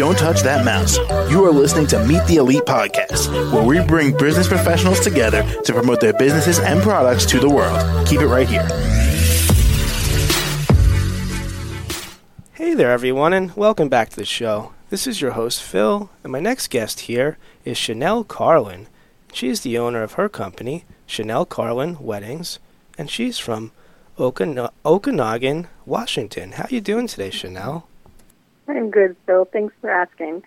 Don't touch that mouse. You are listening to Meet the Elite podcast, where we bring business professionals together to promote their businesses and products to the world. Keep it right here. Hey there, everyone, and welcome back to the show. This is your host, Phil, and my next guest here is Chanelle Carlin. She is the owner of her company, Chanelle Carlin Weddings, and she's from Okana- Okanogan, Washington. How are you doing today, Chanelle? I'm good, Phil. Thanks for asking.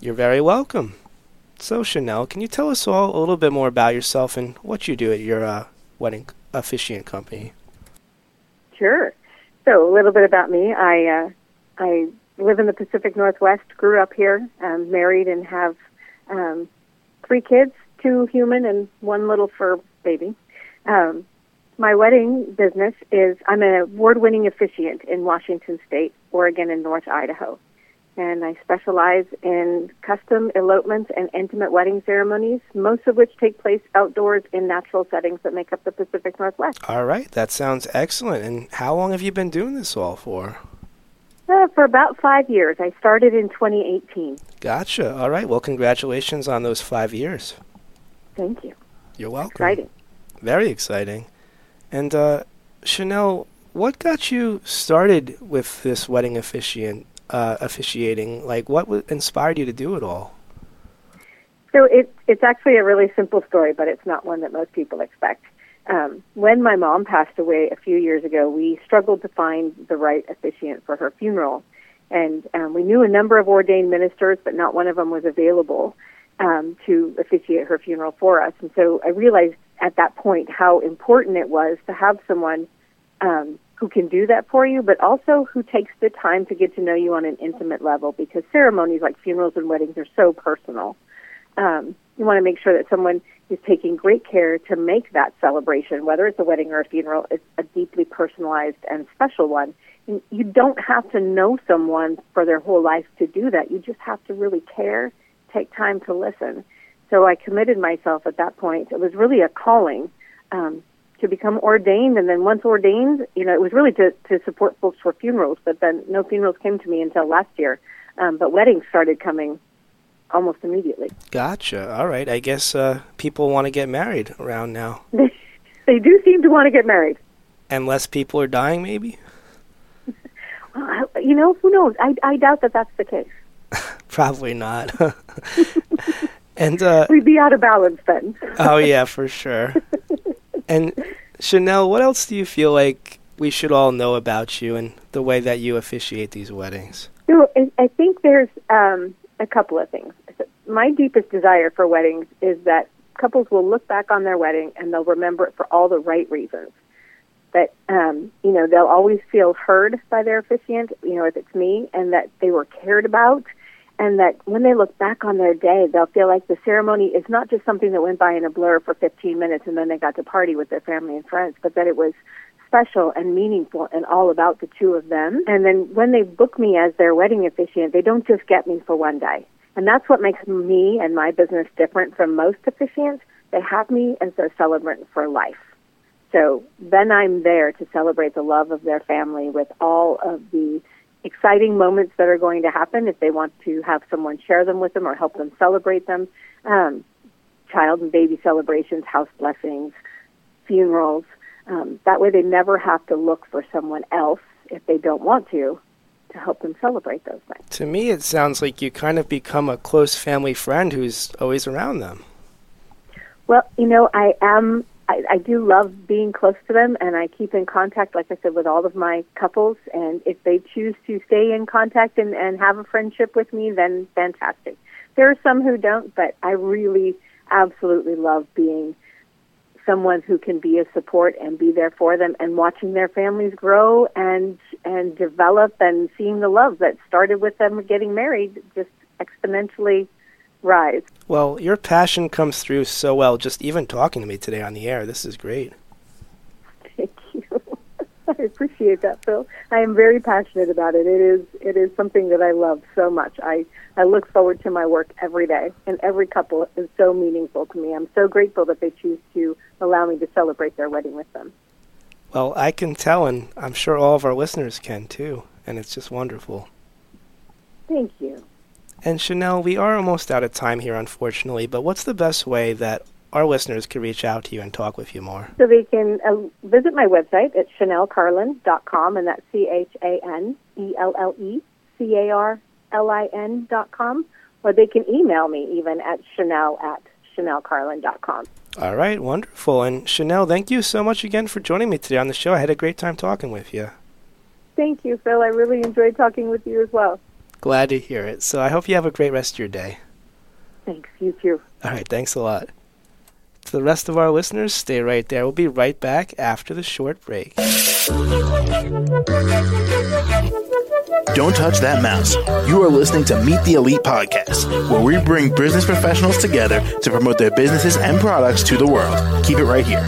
You're very welcome. So, Chanelle, can you tell us all a little bit more about yourself and what you do at your uh, wedding officiant company? Sure. So, a little bit about me. I uh, I live in the Pacific Northwest. Grew up here. Um, married and have um, three kids: two human and one little fur baby. Um, my wedding business is I'm an award-winning officiant in Washington State, Oregon, and North Idaho. And I specialize in custom elopements and intimate wedding ceremonies, most of which take place outdoors in natural settings that make up the Pacific Northwest. All right, that sounds excellent. And how long have you been doing this all for? Uh, for about five years. I started in 2018. Gotcha. All right. Well, congratulations on those five years. Thank you. You're welcome. Exciting. Very exciting. And uh, Chanelle, what got you started with this wedding officiant uh, officiating? Like, what w- inspired you to do it all? So it, it's actually a really simple story, but it's not one that most people expect. Um, when my mom passed away a few years ago, we struggled to find the right officiant for her funeral. And um, we knew a number of ordained ministers, but not one of them was available um, to officiate her funeral for us. And so I realized at that point how important it was to have someone um, who can do that for you, but also who takes the time to get to know you on an intimate level because ceremonies like funerals and weddings are so personal. Um, you want to make sure that someone is taking great care to make that celebration, whether it's a wedding or a funeral, it's a deeply personalized and special one. And you don't have to know someone for their whole life to do that. You just have to really care, take time to listen. So I committed myself at that point. It was really a calling um, to become ordained, and then once ordained, you know, it was really to to support folks for funerals. But then no funerals came to me until last year. Um, but weddings started coming almost immediately. Gotcha. All right. I guess uh, people want to get married around now. they do seem to want to get married. And less people are dying, maybe? Uh, you know, who knows? I, I doubt that that's the case. Probably not. and uh, we'd be out of balance then. oh yeah, for sure. And Chanelle, what else do you feel like we should all know about you and the way that you officiate these weddings? So I think there's um, a couple of things. My deepest desire for weddings is that couples will look back on their wedding and they'll remember it for all the right reasons. That um, you know they'll always feel heard by their officiant, you know if it's me, and that they were cared about, and that when they look back on their day, they'll feel like the ceremony is not just something that went by in a blur for 15 minutes and then they got to party with their family and friends, but that it was special and meaningful and all about the two of them. And then when they book me as their wedding officiant, they don't just get me for one day. And that's what makes me and my business different from most officiants. They have me as their celebrant for life. So then I'm there to celebrate the love of their family with all of the exciting moments that are going to happen if they want to have someone share them with them or help them celebrate them. Um, child and baby celebrations, house blessings, funerals. Um, that way they never have to look for someone else if they don't want to to help them celebrate those things. To me, it sounds like you kind of become a close family friend who's always around them. Well, you know, I am I, I do love being close to them, and I keep in contact, like I said, with all of my couples. And if they choose to stay in contact and, and have a friendship with me, then fantastic. There are some who don't, but I really absolutely love being someone who can be a support and be there for them and watching their families grow and and develop and seeing the love that started with them getting married just exponentially rise. Well, your passion comes through so well just even talking to me today on the air. This is great. Thank you. I appreciate that, Phil. I am very passionate about it. It is it is something that I love so much. I I look forward to my work every day, and every couple is so meaningful to me. I'm so grateful that they choose to allow me to celebrate their wedding with them. Well, I can tell, and I'm sure all of our listeners can too, and it's just wonderful. Thank you. And Chanelle, we are almost out of time here, unfortunately, but what's the best way that our listeners can reach out to you and talk with you more? So they can uh, visit my website at chanellecarlin.com, and that's C H A N E L L E C A R L I N.com, or they can email me even at chanelle at chanellecarlin.com. All right, wonderful. And Chanelle, thank you so much again for joining me today on the show. I had a great time talking with you. Thank you, Phil. I really enjoyed talking with you as well. Glad to hear it. So I hope you have a great rest of your day. Thanks. You too. All right, thanks a lot. To the rest of our listeners, stay right there. We'll be right back after the short break. Don't touch that mouse. You are listening to Meet the Elite Podcast, where we bring business professionals together to promote their businesses and products to the world. Keep it right here.